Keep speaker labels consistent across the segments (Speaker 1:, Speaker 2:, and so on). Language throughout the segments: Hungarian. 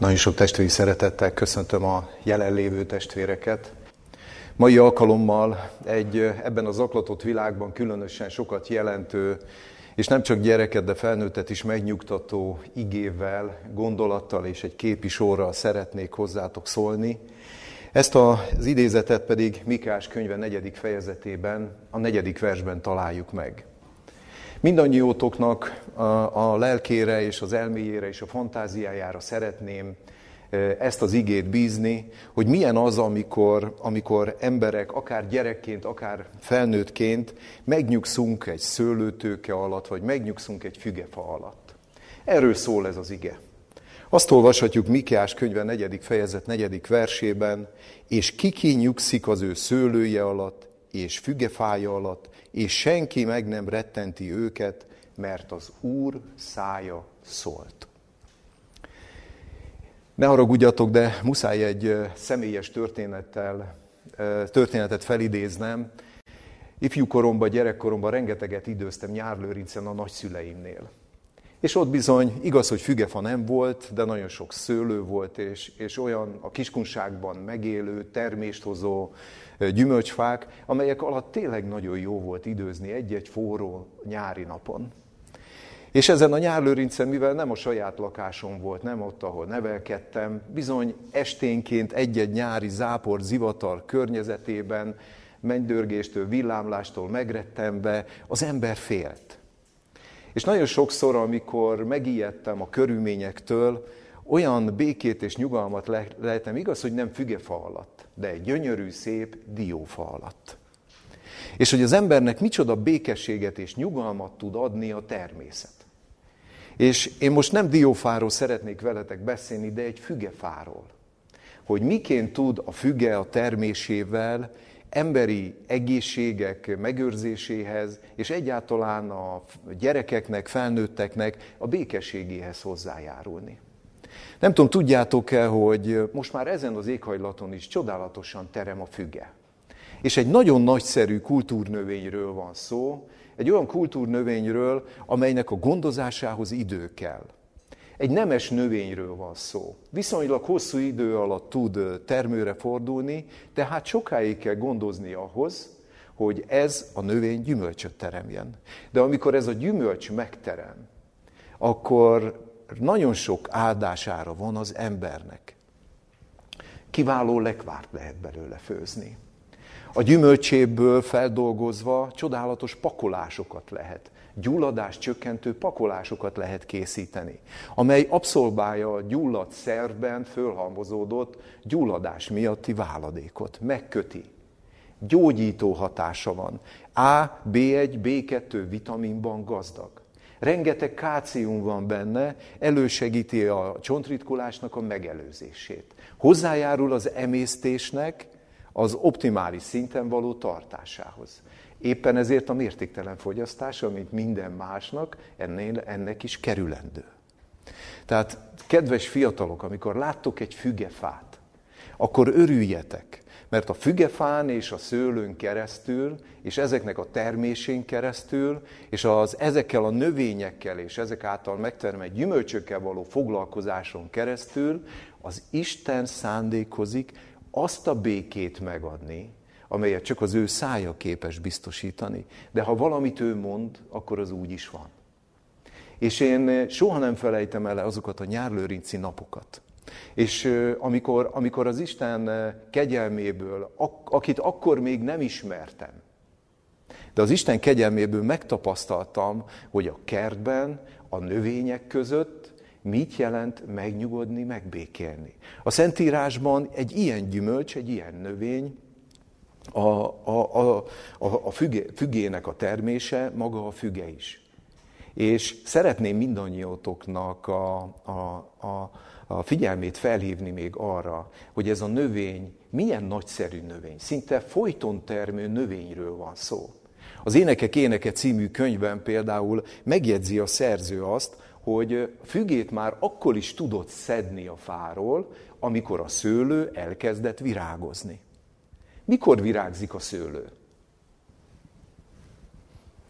Speaker 1: Nagyon sok testvéri szeretettel köszöntöm a jelenlévő testvéreket. Mai alkalommal egy ebben az aklatott világban különösen sokat jelentő, és nem csak gyereket, de felnőttet is megnyugtató igével, gondolattal és egy képi sorral szeretnék hozzátok szólni. Ezt az idézetet pedig Mikás könyve negyedik fejezetében, a negyedik versben találjuk meg. Mindannyiótoknak a, lelkére és az elméjére és a fantáziájára szeretném ezt az igét bízni, hogy milyen az, amikor, amikor emberek, akár gyerekként, akár felnőttként megnyugszunk egy szőlőtőke alatt, vagy megnyugszunk egy fügefa alatt. Erről szól ez az ige. Azt olvashatjuk Mikiás könyve negyedik fejezet negyedik versében, és kiki nyugszik az ő szőlője alatt, és fügefája alatt, és senki meg nem rettenti őket, mert az Úr szája szólt. Ne haragudjatok, de muszáj egy személyes történettel, történetet felidéznem. Ifjú koromban, gyerekkoromban rengeteget időztem Nyárlőrincen a nagyszüleimnél. És ott bizony, igaz, hogy fügefa nem volt, de nagyon sok szőlő volt, és, és olyan a kiskunságban megélő, termést hozó gyümölcsfák, amelyek alatt tényleg nagyon jó volt időzni egy-egy forró nyári napon. És ezen a nyárlőrincen, mivel nem a saját lakásom volt, nem ott, ahol nevelkedtem, bizony esténként egy-egy nyári zápor, zivatar környezetében, mennydörgéstől, villámlástól megrettembe, az ember félt. És nagyon sokszor, amikor megijedtem a körülményektől, olyan békét és nyugalmat le- lehetem, igaz, hogy nem fügefa alatt, de egy gyönyörű, szép diófa alatt. És hogy az embernek micsoda békességet és nyugalmat tud adni a természet. És én most nem diófáról szeretnék veletek beszélni, de egy fügefáról. Hogy miként tud a füge a termésével emberi egészségek megőrzéséhez, és egyáltalán a gyerekeknek, felnőtteknek a békességéhez hozzájárulni. Nem tudom, tudjátok-e, hogy most már ezen az éghajlaton is csodálatosan terem a füge. És egy nagyon nagyszerű kultúrnövényről van szó, egy olyan kultúrnövényről, amelynek a gondozásához idő kell. Egy nemes növényről van szó. Viszonylag hosszú idő alatt tud termőre fordulni, tehát sokáig kell gondozni ahhoz, hogy ez a növény gyümölcsöt teremjen. De amikor ez a gyümölcs megterem, akkor nagyon sok áldására van az embernek. Kiváló lekvárt lehet belőle főzni. A gyümölcséből feldolgozva csodálatos pakolásokat lehet, gyulladás csökkentő pakolásokat lehet készíteni, amely abszolbálja a gyulladt szervben fölhalmozódott gyulladás miatti váladékot, megköti. Gyógyító hatása van. A, B1, B2 vitaminban gazdag. Rengeteg kácium van benne, elősegíti a csontritkulásnak a megelőzését. Hozzájárul az emésztésnek, az optimális szinten való tartásához. Éppen ezért a mértéktelen fogyasztása, mint minden másnak, ennél, ennek is kerülendő. Tehát, kedves fiatalok, amikor láttok egy fügefát, akkor örüljetek, mert a fügefán és a szőlőn keresztül, és ezeknek a termésén keresztül, és az ezekkel a növényekkel és ezek által megtermelt gyümölcsökkel való foglalkozáson keresztül az Isten szándékozik azt a békét megadni, amelyet csak az ő szája képes biztosítani. De ha valamit ő mond, akkor az úgy is van. És én soha nem felejtem el azokat a nyárlőrinci napokat. És amikor, amikor az Isten kegyelméből, akit akkor még nem ismertem, de az Isten kegyelméből megtapasztaltam, hogy a kertben, a növények között mit jelent megnyugodni, megbékélni. A Szentírásban egy ilyen gyümölcs, egy ilyen növény, a, a, a, a, a füge, fügének a termése, maga a füge is. És szeretném mindannyiótoknak a, a, a, a figyelmét felhívni még arra, hogy ez a növény milyen nagyszerű növény. Szinte folyton termő növényről van szó. Az Énekek Éneke című könyvben például megjegyzi a szerző azt, hogy fügét már akkor is tudott szedni a fáról, amikor a szőlő elkezdett virágozni. Mikor virágzik a szőlő?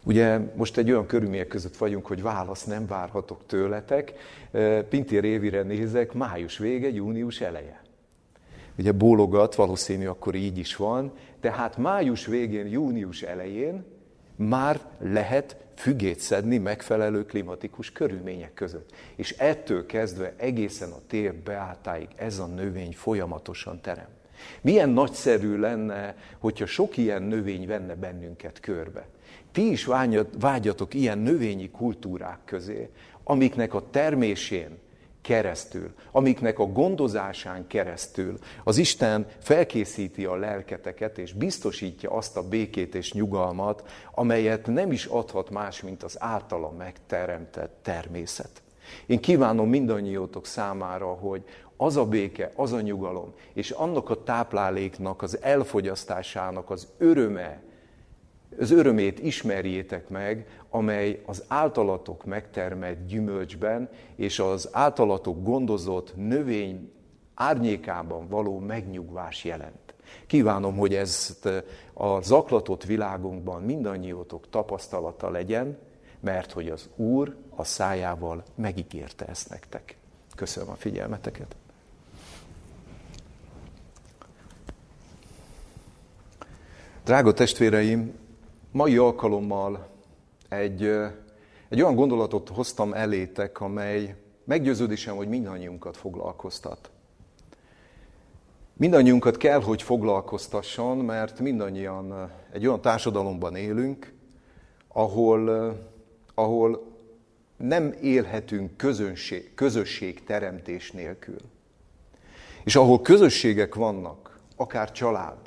Speaker 1: Ugye most egy olyan körülmények között vagyunk, hogy választ nem várhatok tőletek. Pintér Évire nézek, május vége, június eleje. Ugye bólogat, valószínű akkor így is van, tehát május végén, június elején már lehet fügét szedni megfelelő klimatikus körülmények között. És ettől kezdve egészen a tér beátáig ez a növény folyamatosan terem. Milyen nagyszerű lenne, hogyha sok ilyen növény venne bennünket körbe. Ti is vágyatok ilyen növényi kultúrák közé, amiknek a termésén keresztül, amiknek a gondozásán keresztül az Isten felkészíti a lelketeket, és biztosítja azt a békét és nyugalmat, amelyet nem is adhat más, mint az általa megteremtett természet. Én kívánom mindannyiótok számára, hogy az a béke, az a nyugalom, és annak a tápláléknak, az elfogyasztásának az öröme, az örömét ismerjétek meg, amely az általatok megtermett gyümölcsben és az általatok gondozott növény árnyékában való megnyugvás jelent. Kívánom, hogy ezt a zaklatott világunkban mindannyiótok tapasztalata legyen, mert hogy az Úr a szájával megígérte ezt nektek. Köszönöm a figyelmeteket. Drága testvéreim, mai alkalommal egy, egy olyan gondolatot hoztam elétek, amely meggyőződésem, hogy mindannyiunkat foglalkoztat. Mindannyiunkat kell, hogy foglalkoztasson, mert mindannyian egy olyan társadalomban élünk, ahol, ahol nem élhetünk közönség, közösségteremtés nélkül. És ahol közösségek vannak, akár család,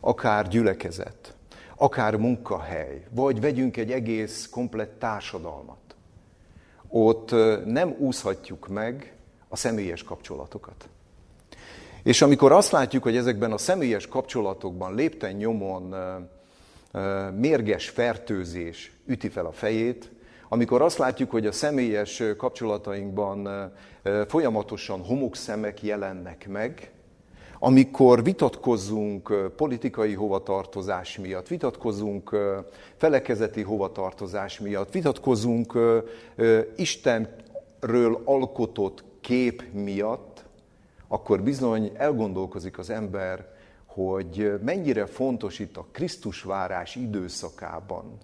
Speaker 1: akár gyülekezet, akár munkahely, vagy vegyünk egy egész komplett társadalmat. Ott nem úszhatjuk meg a személyes kapcsolatokat. És amikor azt látjuk, hogy ezekben a személyes kapcsolatokban lépten nyomon mérges fertőzés üti fel a fejét, amikor azt látjuk, hogy a személyes kapcsolatainkban folyamatosan homokszemek jelennek meg, amikor vitatkozunk politikai hovatartozás miatt, vitatkozunk felekezeti hovatartozás miatt, vitatkozunk Istenről alkotott kép miatt, akkor bizony elgondolkozik az ember, hogy mennyire fontos itt a Krisztus várás időszakában,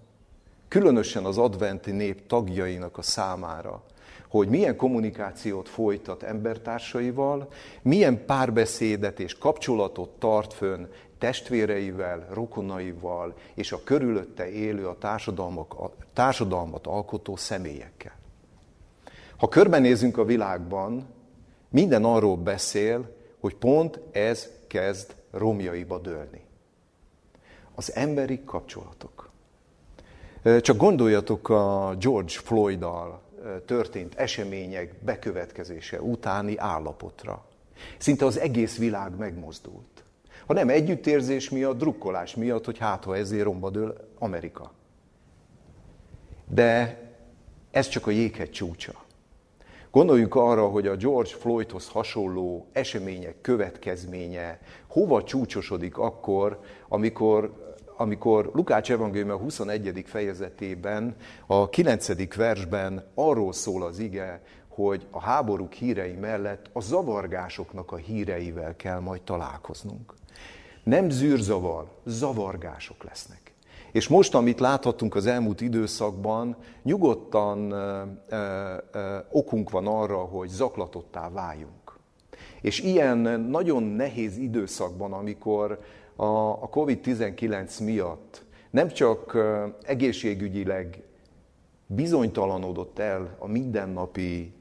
Speaker 1: különösen az adventi nép tagjainak a számára, hogy milyen kommunikációt folytat embertársaival, milyen párbeszédet és kapcsolatot tart fönn testvéreivel, rokonaival és a körülötte élő a, a társadalmat alkotó személyekkel. Ha körbenézünk a világban, minden arról beszél, hogy pont ez kezd romjaiba dőlni. Az emberi kapcsolatok. Csak gondoljatok a George Floyd-dal történt események bekövetkezése utáni állapotra. Szinte az egész világ megmozdult. Ha nem együttérzés miatt, drukkolás miatt, hogy hát ha ezért romba dől Amerika. De ez csak a jéghegy csúcsa. Gondoljunk arra, hogy a George Floydhoz hasonló események következménye hova csúcsosodik akkor, amikor amikor Lukács evangélium a 21. fejezetében, a 9. versben arról szól az ige, hogy a háborúk hírei mellett a zavargásoknak a híreivel kell majd találkoznunk. Nem zűrzavar, zavargások lesznek. És most, amit láthattunk az elmúlt időszakban, nyugodtan ö, ö, ö, okunk van arra, hogy zaklatottá váljunk. És ilyen nagyon nehéz időszakban, amikor a COVID-19 miatt nem csak egészségügyileg bizonytalanodott el a mindennapi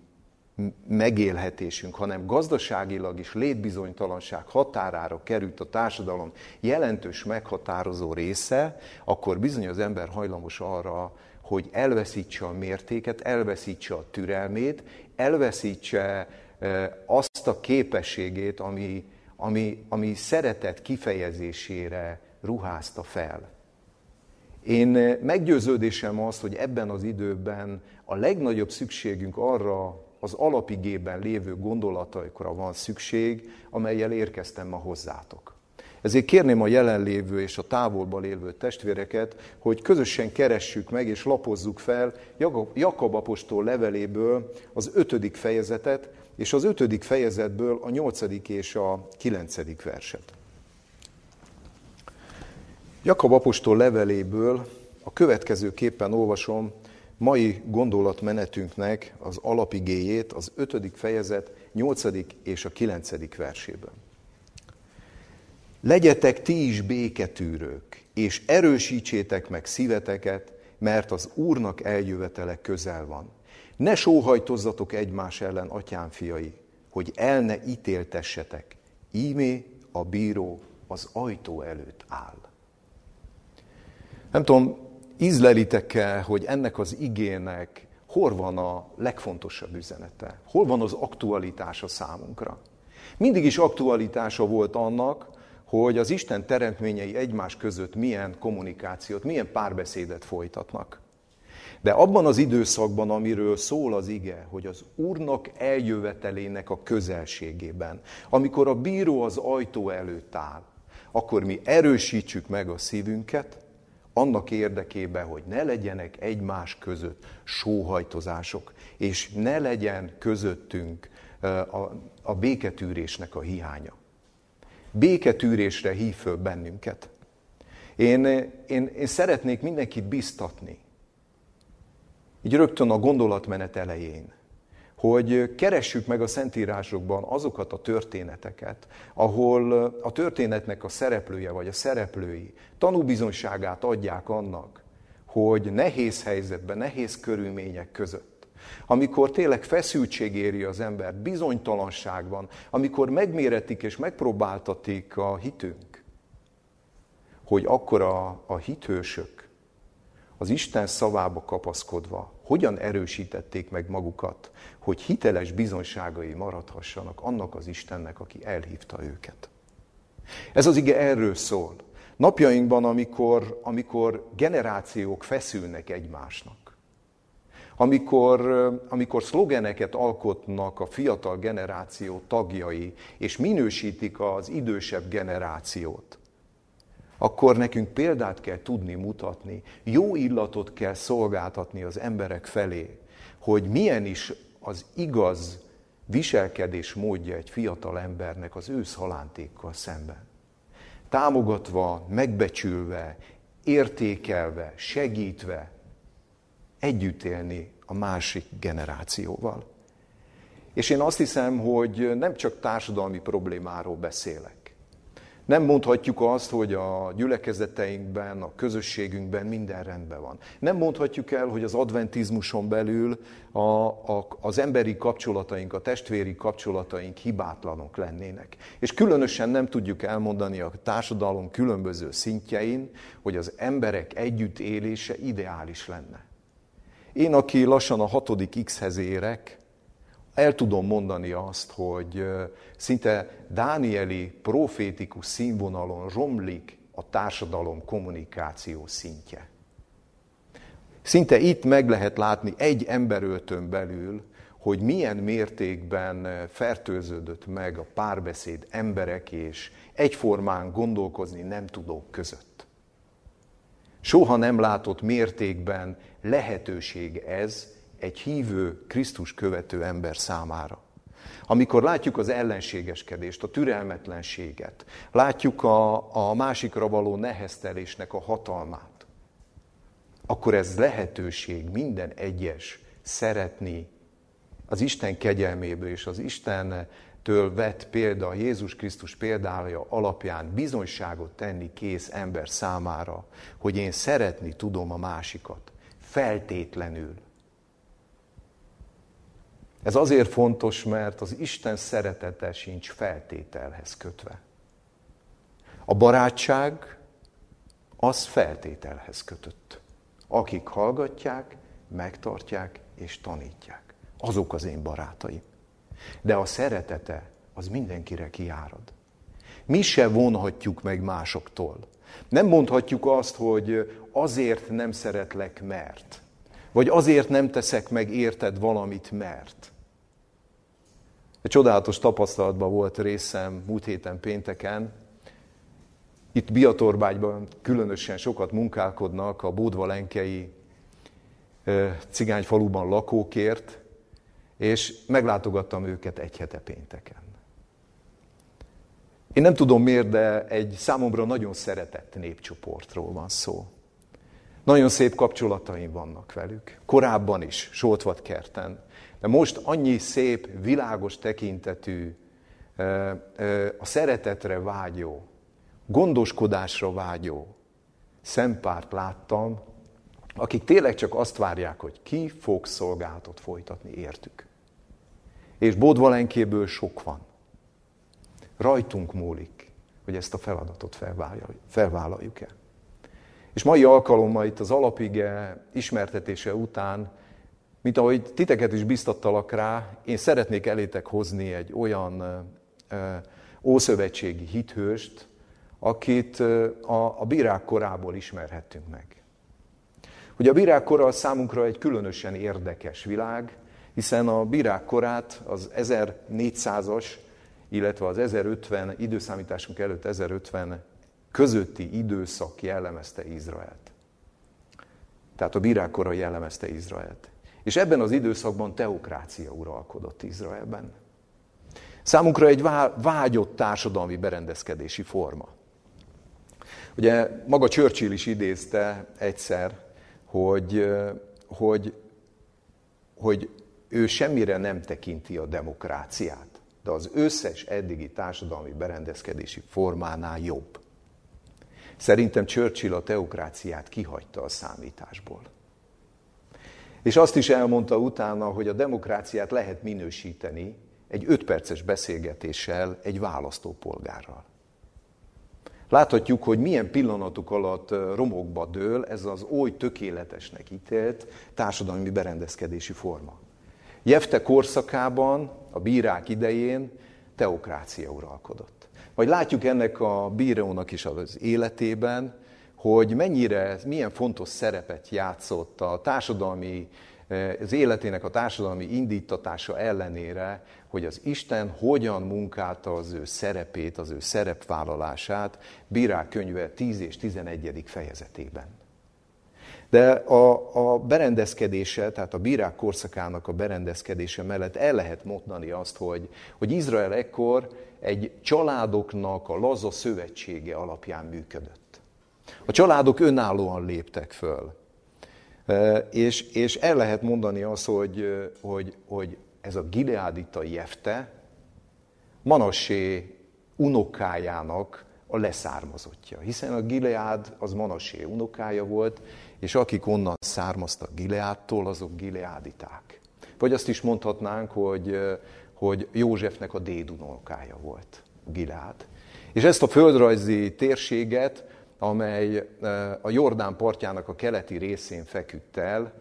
Speaker 1: megélhetésünk, hanem gazdaságilag is létbizonytalanság határára került a társadalom jelentős meghatározó része, akkor bizony az ember hajlamos arra, hogy elveszítse a mértéket, elveszítse a türelmét, elveszítse azt a képességét, ami ami, ami szeretet kifejezésére ruházta fel. Én meggyőződésem az, hogy ebben az időben a legnagyobb szükségünk arra az alapigében lévő gondolataikra van szükség, amelyel érkeztem ma hozzátok. Ezért kérném a jelenlévő és a távolban élvő testvéreket, hogy közösen keressük meg és lapozzuk fel Jakab apostol leveléből az ötödik fejezetet, és az ötödik fejezetből a nyolcadik és a kilencedik verset. Jakab apostol leveléből a következőképpen olvasom mai gondolatmenetünknek az alapigéjét, az ötödik fejezet nyolcadik és a kilencedik versében. Legyetek ti is béketűrők, és erősítsétek meg szíveteket, mert az Úrnak eljövetele közel van. Ne sóhajtozzatok egymás ellen, atyám fiai, hogy el ne ítéltessetek. Ímé a bíró az ajtó előtt áll. Nem tudom, ízlelitek-e, hogy ennek az igének hol van a legfontosabb üzenete? Hol van az aktualitása számunkra? Mindig is aktualitása volt annak, hogy az Isten teremtményei egymás között milyen kommunikációt, milyen párbeszédet folytatnak. De abban az időszakban, amiről szól az ige, hogy az Úrnak eljövetelének a közelségében, amikor a bíró az ajtó előtt áll, akkor mi erősítsük meg a szívünket, annak érdekében, hogy ne legyenek egymás között sóhajtozások, és ne legyen közöttünk a, a béketűrésnek a hiánya. Béketűrésre hív föl bennünket. Én, én, én szeretnék mindenkit biztatni, így rögtön a gondolatmenet elején, hogy keressük meg a Szentírásokban azokat a történeteket, ahol a történetnek a szereplője vagy a szereplői tanúbizonyságát adják annak, hogy nehéz helyzetben, nehéz körülmények között, amikor tényleg feszültség éri az embert, bizonytalanság van, amikor megméretik és megpróbáltatik a hitünk, hogy akkor a, a hithősök az Isten szavába kapaszkodva hogyan erősítették meg magukat, hogy hiteles bizonyságai maradhassanak annak az Istennek, aki elhívta őket. Ez az ige erről szól. Napjainkban, amikor, amikor generációk feszülnek egymásnak, amikor, amikor szlogeneket alkotnak a fiatal generáció tagjai, és minősítik az idősebb generációt, akkor nekünk példát kell tudni mutatni, jó illatot kell szolgáltatni az emberek felé, hogy milyen is az igaz viselkedés módja egy fiatal embernek az ősz halántékkal szemben. Támogatva, megbecsülve, értékelve, segítve, együtt élni a másik generációval. És én azt hiszem, hogy nem csak társadalmi problémáról beszélek. Nem mondhatjuk azt, hogy a gyülekezeteinkben, a közösségünkben minden rendben van. Nem mondhatjuk el, hogy az adventizmuson belül a, a, az emberi kapcsolataink, a testvéri kapcsolataink hibátlanok lennének. És különösen nem tudjuk elmondani a társadalom különböző szintjein, hogy az emberek együttélése ideális lenne. Én, aki lassan a hatodik X-hez érek, el tudom mondani azt, hogy szinte Dánieli profétikus színvonalon romlik a társadalom kommunikáció szintje. Szinte itt meg lehet látni egy emberöltön belül, hogy milyen mértékben fertőződött meg a párbeszéd emberek és egyformán gondolkozni nem tudók között. Soha nem látott mértékben lehetőség ez egy hívő, Krisztus követő ember számára. Amikor látjuk az ellenségeskedést, a türelmetlenséget, látjuk a, a másikra való neheztelésnek a hatalmát, akkor ez lehetőség minden egyes szeretni az Isten kegyelméből és az Istentől vett példa, Jézus Krisztus példája alapján bizonyságot tenni kész ember számára, hogy én szeretni tudom a másikat, feltétlenül ez azért fontos, mert az Isten szeretete sincs feltételhez kötve. A barátság az feltételhez kötött. Akik hallgatják, megtartják és tanítják. Azok az én barátaim. De a szeretete az mindenkire kiárad. Mi se vonhatjuk meg másoktól. Nem mondhatjuk azt, hogy azért nem szeretlek, mert. Vagy azért nem teszek meg érted valamit, mert. Egy csodálatos tapasztalatban volt részem múlt héten pénteken. Itt Biatorbágyban különösen sokat munkálkodnak a Bódvalenkei cigányfaluban lakókért, és meglátogattam őket egy hete pénteken. Én nem tudom miért, de egy számomra nagyon szeretett népcsoportról van szó. Nagyon szép kapcsolataim vannak velük. Korábban is, kerten. De most annyi szép, világos tekintetű, a szeretetre vágyó, gondoskodásra vágyó szempárt láttam, akik tényleg csak azt várják, hogy ki fog szolgálatot folytatni értük. És Bodvalenkéből sok van. Rajtunk múlik, hogy ezt a feladatot felvállaljuk-e. És mai alkalommal itt az alapige ismertetése után, mint ahogy titeket is biztattalak rá, én szeretnék elétek hozni egy olyan ószövetségi hithőst, akit a, a bírák korából ismerhettünk meg. Ugye a bírák kora számunkra egy különösen érdekes világ, hiszen a bírák korát az 1400-as, illetve az 1050 időszámításunk előtt 1050 közötti időszak jellemezte Izraelt. Tehát a bírák kora jellemezte Izraelt. És ebben az időszakban teokrácia uralkodott Izraelben. Számunkra egy vágyott társadalmi berendezkedési forma. Ugye maga Churchill is idézte egyszer, hogy, hogy, hogy ő semmire nem tekinti a demokráciát, de az összes eddigi társadalmi berendezkedési formánál jobb. Szerintem Churchill a teokráciát kihagyta a számításból. És azt is elmondta utána, hogy a demokráciát lehet minősíteni egy ötperces beszélgetéssel egy választópolgárral. Láthatjuk, hogy milyen pillanatok alatt romokba dől ez az oly tökéletesnek ítélt társadalmi berendezkedési forma. Jefte korszakában, a bírák idején teokrácia uralkodott. Majd látjuk ennek a bírónak is az életében, hogy mennyire, milyen fontos szerepet játszott a társadalmi, az életének a társadalmi indítatása ellenére, hogy az Isten hogyan munkálta az ő szerepét, az ő szerepvállalását Bírák könyve 10 és 11. fejezetében. De a, a berendezkedése, tehát a bírák korszakának a berendezkedése mellett el lehet mondani azt, hogy, hogy Izrael ekkor egy családoknak a laza szövetsége alapján működött. A családok önállóan léptek föl. E, és, és el lehet mondani azt, hogy, hogy, hogy ez a Gileádita Jefte Manassé unokájának a leszármazottja. Hiszen a Gileád az Manassé unokája volt, és akik onnan származtak Gileádtól, azok gileáditák. Vagy azt is mondhatnánk, hogy, hogy Józsefnek a dédunokája volt Gileád. És ezt a földrajzi térséget, amely a Jordán partjának a keleti részén feküdt el,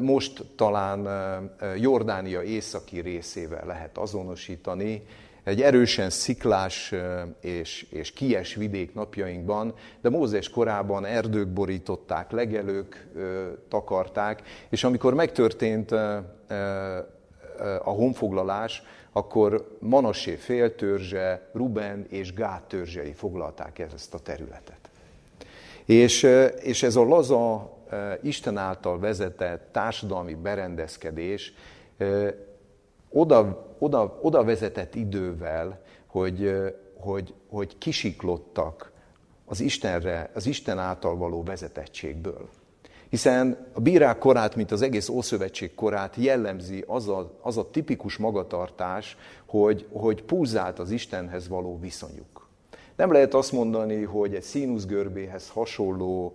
Speaker 1: most talán Jordánia északi részével lehet azonosítani, egy erősen sziklás és, és kies vidék napjainkban, de Mózes korában erdők borították, legelők takarták, és amikor megtörtént a honfoglalás, akkor Manassé féltörzse, Ruben és Gát törzsei foglalták ezt a területet. És, és ez a laza Isten által vezetett társadalmi berendezkedés oda, oda, oda vezetett idővel, hogy, hogy, hogy kisiklottak az Istenre, az Isten által való vezetettségből. Hiszen a bírák korát, mint az egész Ószövetség korát jellemzi az a, az a tipikus magatartás, hogy, hogy pulzált az Istenhez való viszonyuk. Nem lehet azt mondani, hogy egy színuszgörbéhez hasonló,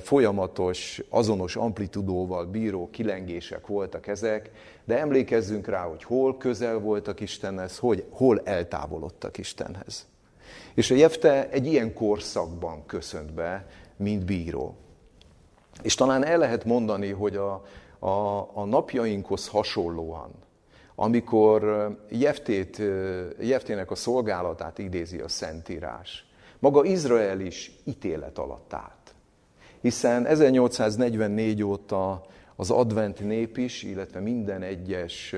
Speaker 1: folyamatos, azonos amplitudóval bíró kilengések voltak ezek, de emlékezzünk rá, hogy hol közel voltak Istenhez, hogy, hol eltávolodtak Istenhez. És a Jefte egy ilyen korszakban köszönt be, mint bíró. És talán el lehet mondani, hogy a, a, a napjainkhoz hasonlóan, amikor Jeftét, Jeftének a szolgálatát idézi a Szentírás. Maga Izrael is ítélet alatt állt. Hiszen 1844 óta az advent nép is, illetve minden egyes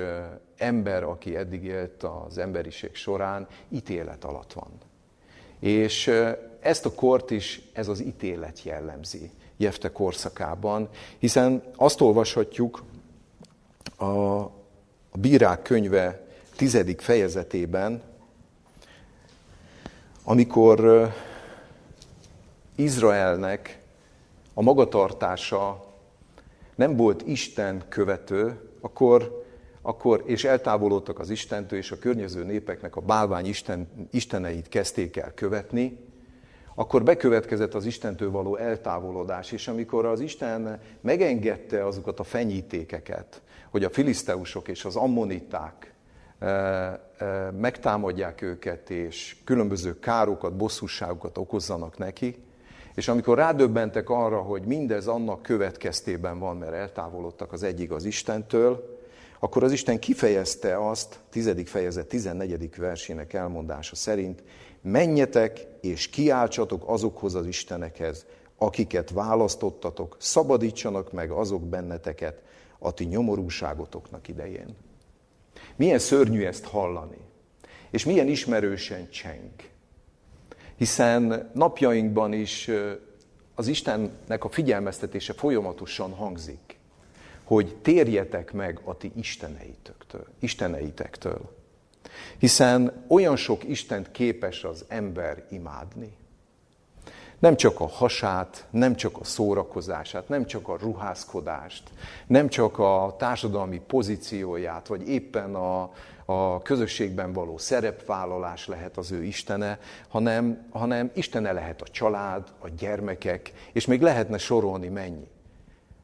Speaker 1: ember, aki eddig élt az emberiség során, ítélet alatt van. És ezt a kort is ez az ítélet jellemzi Jefte korszakában, hiszen azt olvashatjuk a, a Bírák könyve tizedik fejezetében, amikor Izraelnek a magatartása nem volt Isten követő, akkor, akkor és eltávolodtak az Istentől, és a környező népeknek a bálvány Isten, isteneit kezdték el követni, akkor bekövetkezett az Istentől való eltávolodás, és amikor az Isten megengedte azokat a fenyítékeket, hogy a filiszteusok és az ammoniták megtámadják őket, és különböző károkat, bosszúságokat okozzanak neki, és amikor rádöbbentek arra, hogy mindez annak következtében van, mert eltávolodtak az egyik az Istentől, akkor az Isten kifejezte azt, tizedik fejezet 14. versének elmondása szerint, menjetek és kiáltsatok azokhoz az Istenekhez, akiket választottatok, szabadítsanak meg azok benneteket a ti nyomorúságotoknak idején. Milyen szörnyű ezt hallani, és milyen ismerősen cseng. Hiszen napjainkban is az Istennek a figyelmeztetése folyamatosan hangzik, hogy térjetek meg a ti isteneitektől. isteneitektől. Hiszen olyan sok Istent képes az ember imádni. Nem csak a hasát, nem csak a szórakozását, nem csak a ruházkodást, nem csak a társadalmi pozícióját, vagy éppen a, a közösségben való szerepvállalás lehet az ő Istene, hanem, hanem Istene lehet a család, a gyermekek, és még lehetne sorolni mennyi.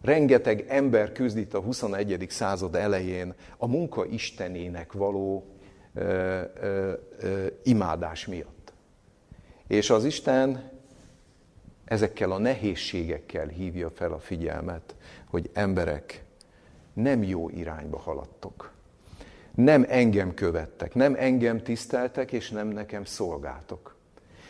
Speaker 1: Rengeteg ember küzd a 21. század elején a munka istenének való ö, ö, ö, imádás miatt. És az Isten ezekkel a nehézségekkel hívja fel a figyelmet, hogy emberek, nem jó irányba haladtok. Nem engem követtek, nem engem tiszteltek, és nem nekem szolgáltok.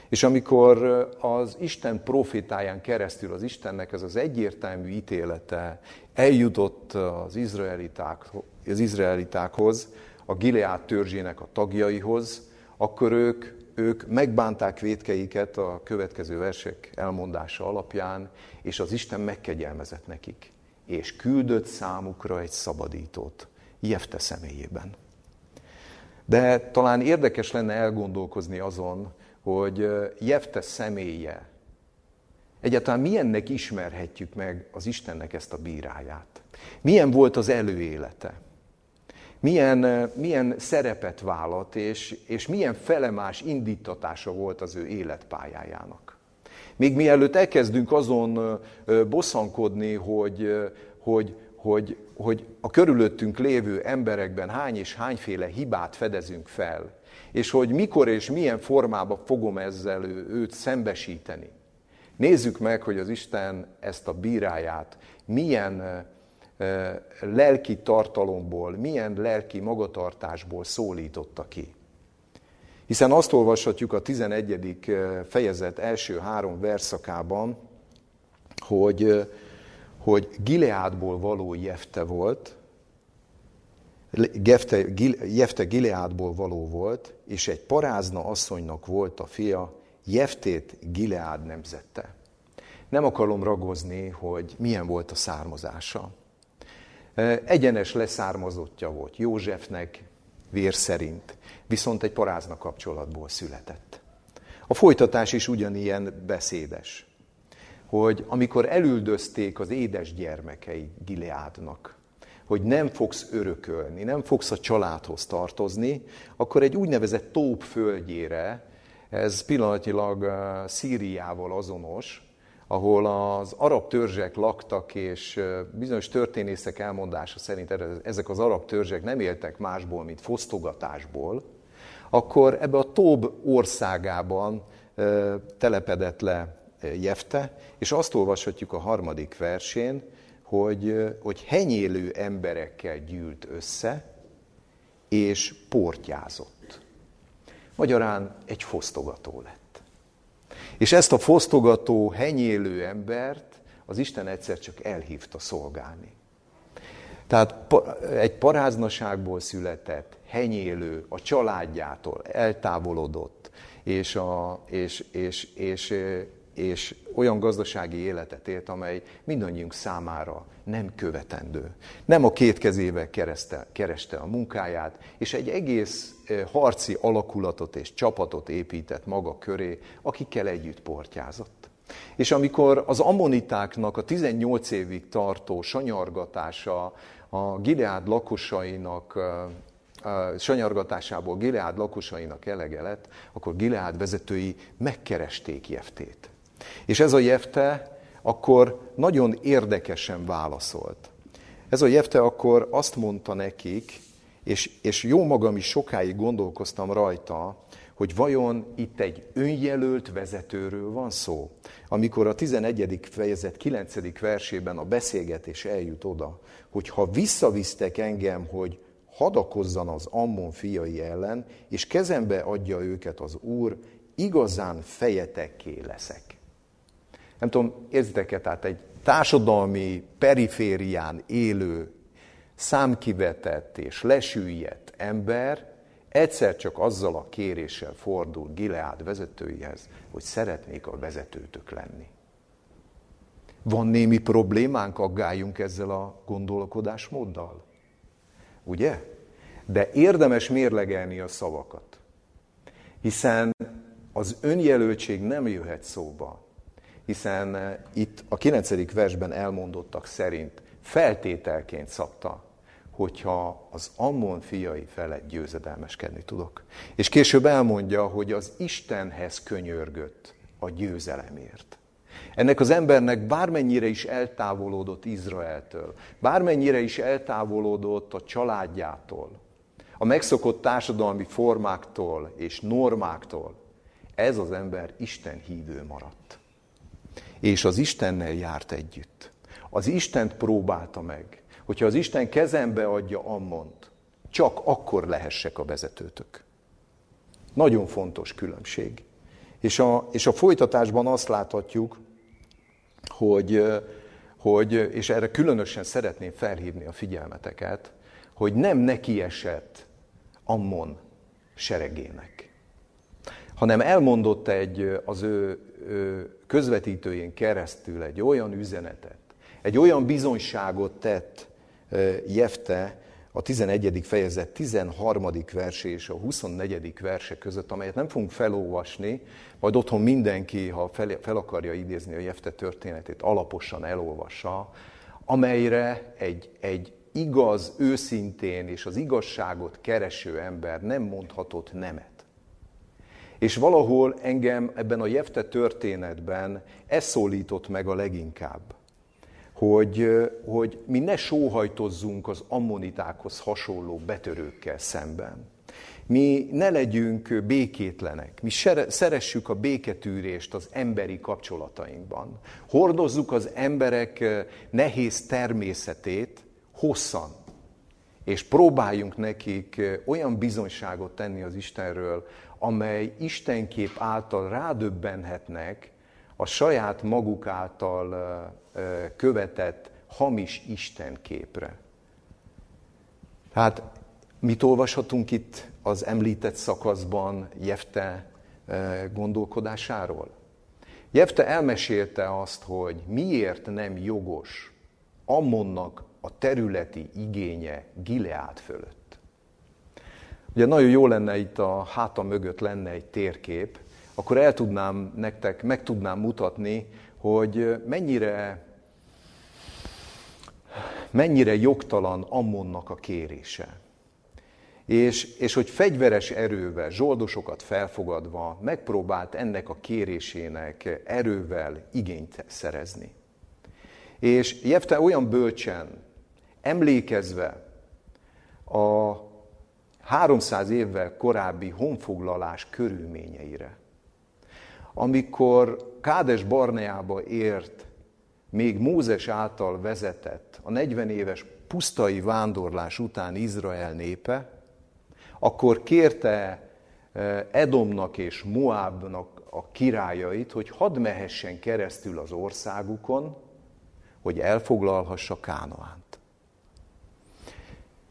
Speaker 1: És amikor az Isten profitáján keresztül az Istennek ez az egyértelmű ítélete eljutott az, izraeliták, az izraelitákhoz, a Gileád törzsének a tagjaihoz, akkor ők ők megbánták védkeiket a következő versek elmondása alapján, és az Isten megkegyelmezett nekik, és küldött számukra egy szabadítót, Jefte személyében. De talán érdekes lenne elgondolkozni azon, hogy Jefte személye, egyáltalán milyennek ismerhetjük meg az Istennek ezt a bíráját? Milyen volt az előélete? Milyen, milyen szerepet vállalt, és, és milyen felemás indítatása volt az ő életpályájának. Még mielőtt elkezdünk azon bosszankodni, hogy, hogy, hogy, hogy a körülöttünk lévő emberekben hány és hányféle hibát fedezünk fel, és hogy mikor és milyen formában fogom ezzel őt szembesíteni. Nézzük meg, hogy az Isten ezt a bíráját milyen lelki tartalomból, milyen lelki magatartásból szólította ki. Hiszen azt olvashatjuk a 11. fejezet első három verszakában, hogy, hogy Gileádból való Jefte volt, Jefte, Jefte Gileádból való volt, és egy parázna asszonynak volt a fia, Jeftét Gileád nemzette. Nem akarom ragozni, hogy milyen volt a származása. Egyenes leszármazottja volt Józsefnek, vér szerint, viszont egy parázna kapcsolatból született. A folytatás is ugyanilyen beszédes, hogy amikor elüldözték az édes gyermekei Gileádnak, hogy nem fogsz örökölni, nem fogsz a családhoz tartozni, akkor egy úgynevezett tóp földjére, ez pillanatilag Szíriával azonos, ahol az arab törzsek laktak, és bizonyos történészek elmondása szerint ezek az arab törzsek nem éltek másból, mint fosztogatásból, akkor ebbe a Tób országában telepedett le Jefte, és azt olvashatjuk a harmadik versén, hogy, hogy henyélő emberekkel gyűlt össze, és portyázott. Magyarán egy fosztogató lett. És ezt a fosztogató, henyélő embert az Isten egyszer csak elhívta szolgálni. Tehát egy paráznaságból született, henyélő, a családjától eltávolodott, és, a, és, és, és, és olyan gazdasági életet élt, amely mindannyiunk számára nem követendő. Nem a két kezével kereste, kereste a munkáját, és egy egész harci alakulatot és csapatot épített maga köré, akikkel együtt portyázott. És amikor az ammonitáknak a 18 évig tartó sanyargatása a Gileád lakosainak sanyargatásából Gileád lakosainak elege lett, akkor Gileád vezetői megkeresték Jeftét. És ez a Jefte akkor nagyon érdekesen válaszolt. Ez a Jefte akkor azt mondta nekik, és, és jó magam is sokáig gondolkoztam rajta, hogy vajon itt egy önjelölt vezetőről van szó. Amikor a 11. fejezet 9. versében a beszélgetés eljut oda, hogy ha visszavisztek engem, hogy hadakozzan az Ammon fiai ellen, és kezembe adja őket az Úr, igazán fejetekké leszek. Nem tudom, érzitek-e, tehát egy társadalmi periférián élő, számkivetett és lesüllyedt ember egyszer csak azzal a kéréssel fordul Gileád vezetőihez, hogy szeretnék a vezetőtök lenni. Van némi problémánk, aggáljunk ezzel a gondolkodásmóddal? Ugye? De érdemes mérlegelni a szavakat. Hiszen az önjelöltség nem jöhet szóba, hiszen eh, itt a 9. versben elmondottak szerint feltételként szabta, hogyha az Ammon fiai felett győzedelmeskedni tudok. És később elmondja, hogy az Istenhez könyörgött a győzelemért. Ennek az embernek bármennyire is eltávolodott Izraeltől, bármennyire is eltávolodott a családjától, a megszokott társadalmi formáktól és normáktól, ez az ember Isten hívő maradt. És az Istennel járt együtt. Az Istent próbálta meg, hogyha az Isten kezembe adja Ammont, csak akkor lehessek a vezetőtök. Nagyon fontos különbség. És a, és a folytatásban azt láthatjuk, hogy, hogy, és erre különösen szeretném felhívni a figyelmeteket, hogy nem neki esett Ammon seregének, hanem elmondott egy az ő, ő közvetítőjén keresztül egy olyan üzenetet, egy olyan bizonyságot tett Jefte a 11. fejezet 13. verse és a 24. verse között, amelyet nem fogunk felolvasni, majd otthon mindenki, ha fel, fel akarja idézni a Jefte történetét, alaposan elolvassa, amelyre egy, egy igaz, őszintén és az igazságot kereső ember nem mondhatott nemet. És valahol engem ebben a Jefte történetben ez szólított meg a leginkább, hogy, hogy mi ne sóhajtozzunk az ammonitákhoz hasonló betörőkkel szemben. Mi ne legyünk békétlenek, mi szeressük a béketűrést az emberi kapcsolatainkban. Hordozzuk az emberek nehéz természetét, hosszan, és próbáljunk nekik olyan bizonyságot tenni az Istenről, amely Istenkép által rádöbbenhetnek a saját maguk által követett hamis Istenképre. Hát mit olvashatunk itt az említett szakaszban Jefte gondolkodásáról? Jefte elmesélte azt, hogy miért nem jogos Ammonnak a területi igénye Gileát fölött. Ugye nagyon jó lenne itt a háta mögött lenne egy térkép, akkor el tudnám nektek, meg tudnám mutatni, hogy mennyire, mennyire jogtalan Ammonnak a kérése. És, és hogy fegyveres erővel, zsoldosokat felfogadva megpróbált ennek a kérésének erővel igényt szerezni. És Jefte olyan bölcsen emlékezve a 300 évvel korábbi honfoglalás körülményeire. Amikor Kádes Barneába ért, még Mózes által vezetett a 40 éves pusztai vándorlás után Izrael népe, akkor kérte eh, Edomnak és Moabnak a királyait, hogy hadd mehessen keresztül az országukon, hogy elfoglalhassa Kánoán.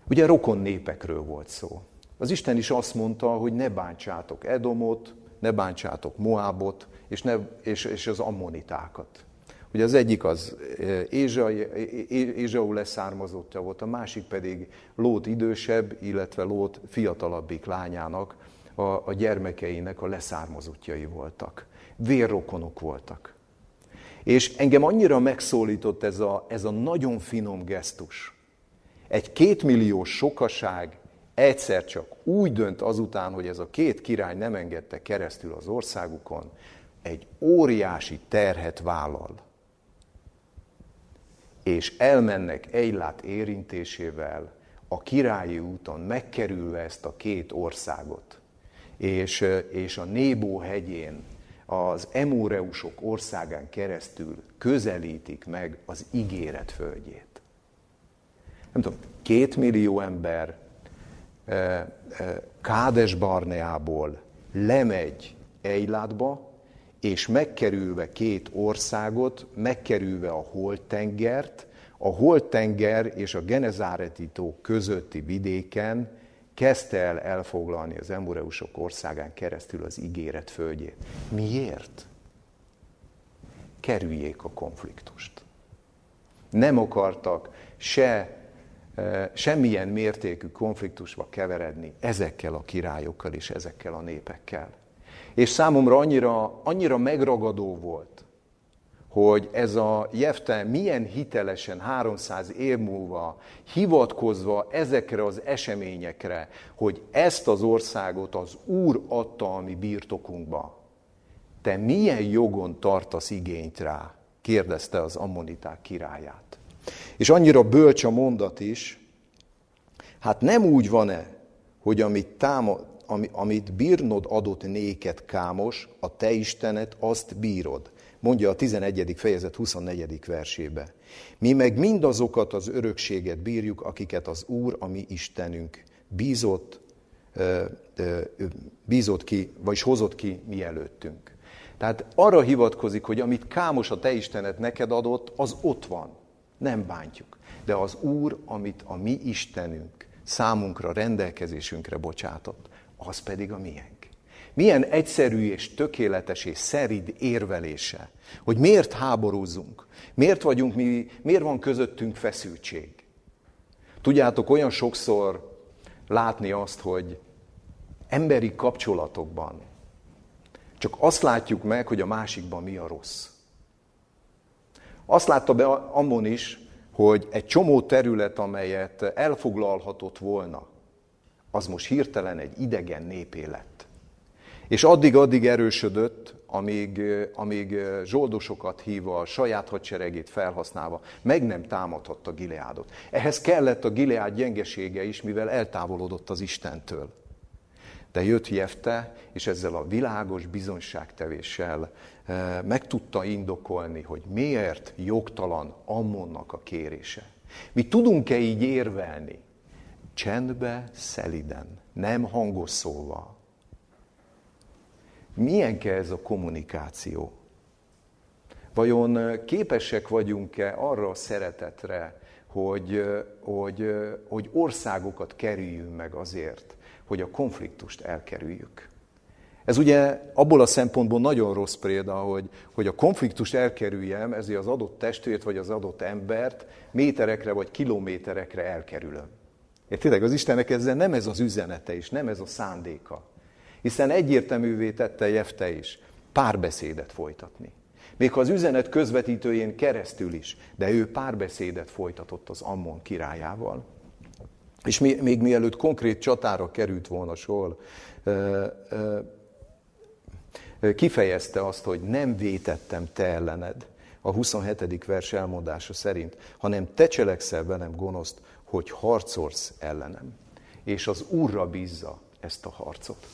Speaker 1: Ugye rokon népekről volt szó. Az Isten is azt mondta, hogy ne bántsátok Edomot, ne bántsátok Moábot, és, ne, és, és az ammonitákat. Ugye az egyik az Ézsau leszármazottja volt, a másik pedig Lót idősebb, illetve Lót fiatalabbik lányának, a, a gyermekeinek a leszármazottjai voltak. Vérrokonok voltak. És engem annyira megszólított ez a, ez a nagyon finom gesztus. Egy kétmilliós sokaság egyszer csak úgy dönt azután, hogy ez a két király nem engedte keresztül az országukon, egy óriási terhet vállal. És elmennek Egylát érintésével a királyi úton, megkerülve ezt a két országot. És, és a Nébó hegyén, az Emóreusok országán keresztül közelítik meg az ígéret földjét. Nem tudom, két millió ember Kádes Barneából lemegy Ejlátba, és megkerülve két országot, megkerülve a Holtengert, a Holtenger és a Genezáreti tó közötti vidéken kezdte el elfoglalni az Emureusok országán keresztül az ígéret földjét. Miért? Kerüljék a konfliktust. Nem akartak se semmilyen mértékű konfliktusba keveredni ezekkel a királyokkal és ezekkel a népekkel. És számomra annyira, annyira megragadó volt, hogy ez a Jefte milyen hitelesen 300 év múlva hivatkozva ezekre az eseményekre, hogy ezt az országot az Úr adta a mi birtokunkba. Te milyen jogon tartasz igényt rá? kérdezte az ammoniták királyát. És annyira bölcs a mondat is, hát nem úgy van-e, hogy amit, táma, ami, amit bírnod adott néked kámos, a te Istenet azt bírod. Mondja a 11. fejezet 24. versébe. Mi meg mindazokat az örökséget bírjuk, akiket az Úr, a mi Istenünk bízott, bízott ki, vagyis hozott ki mi előttünk. Tehát arra hivatkozik, hogy amit kámos a te Istenet neked adott, az ott van nem bántjuk. De az Úr, amit a mi Istenünk számunkra, rendelkezésünkre bocsátott, az pedig a miénk. Milyen egyszerű és tökéletes és szerid érvelése, hogy miért háborúzunk, miért vagyunk mi, miért van közöttünk feszültség. Tudjátok, olyan sokszor látni azt, hogy emberi kapcsolatokban csak azt látjuk meg, hogy a másikban mi a rossz. Azt látta be Ammon is, hogy egy csomó terület, amelyet elfoglalhatott volna, az most hirtelen egy idegen népé lett. És addig-addig erősödött, amíg, amíg zsoldosokat hívva, a saját hadseregét felhasználva, meg nem támadhatta Gileádot. Ehhez kellett a Gileád gyengesége is, mivel eltávolodott az Istentől. De jött Jefte, és ezzel a világos bizonyságtevéssel meg tudta indokolni, hogy miért jogtalan Ammonnak a kérése. Mi tudunk-e így érvelni? Csendbe, szeliden, nem hangos szóval. Milyen kell ez a kommunikáció? Vajon képesek vagyunk-e arra a szeretetre, hogy, hogy, hogy országokat kerüljünk meg azért, hogy a konfliktust elkerüljük. Ez ugye abból a szempontból nagyon rossz példa, hogy, hogy a konfliktust elkerüljem, ezért az adott testvért vagy az adott embert méterekre vagy kilométerekre elkerülöm. Tényleg az Istennek ezzel nem ez az üzenete és nem ez a szándéka. Hiszen egyértelművé tette Jefte is párbeszédet folytatni. Még ha az üzenet közvetítőjén keresztül is, de ő párbeszédet folytatott az Ammon királyával. És még mielőtt konkrét csatára került volna sor, kifejezte azt, hogy nem vétettem te ellened, a 27. vers elmondása szerint, hanem te cselekszel velem gonoszt, hogy harcolsz ellenem. És az Úrra bízza ezt a harcot.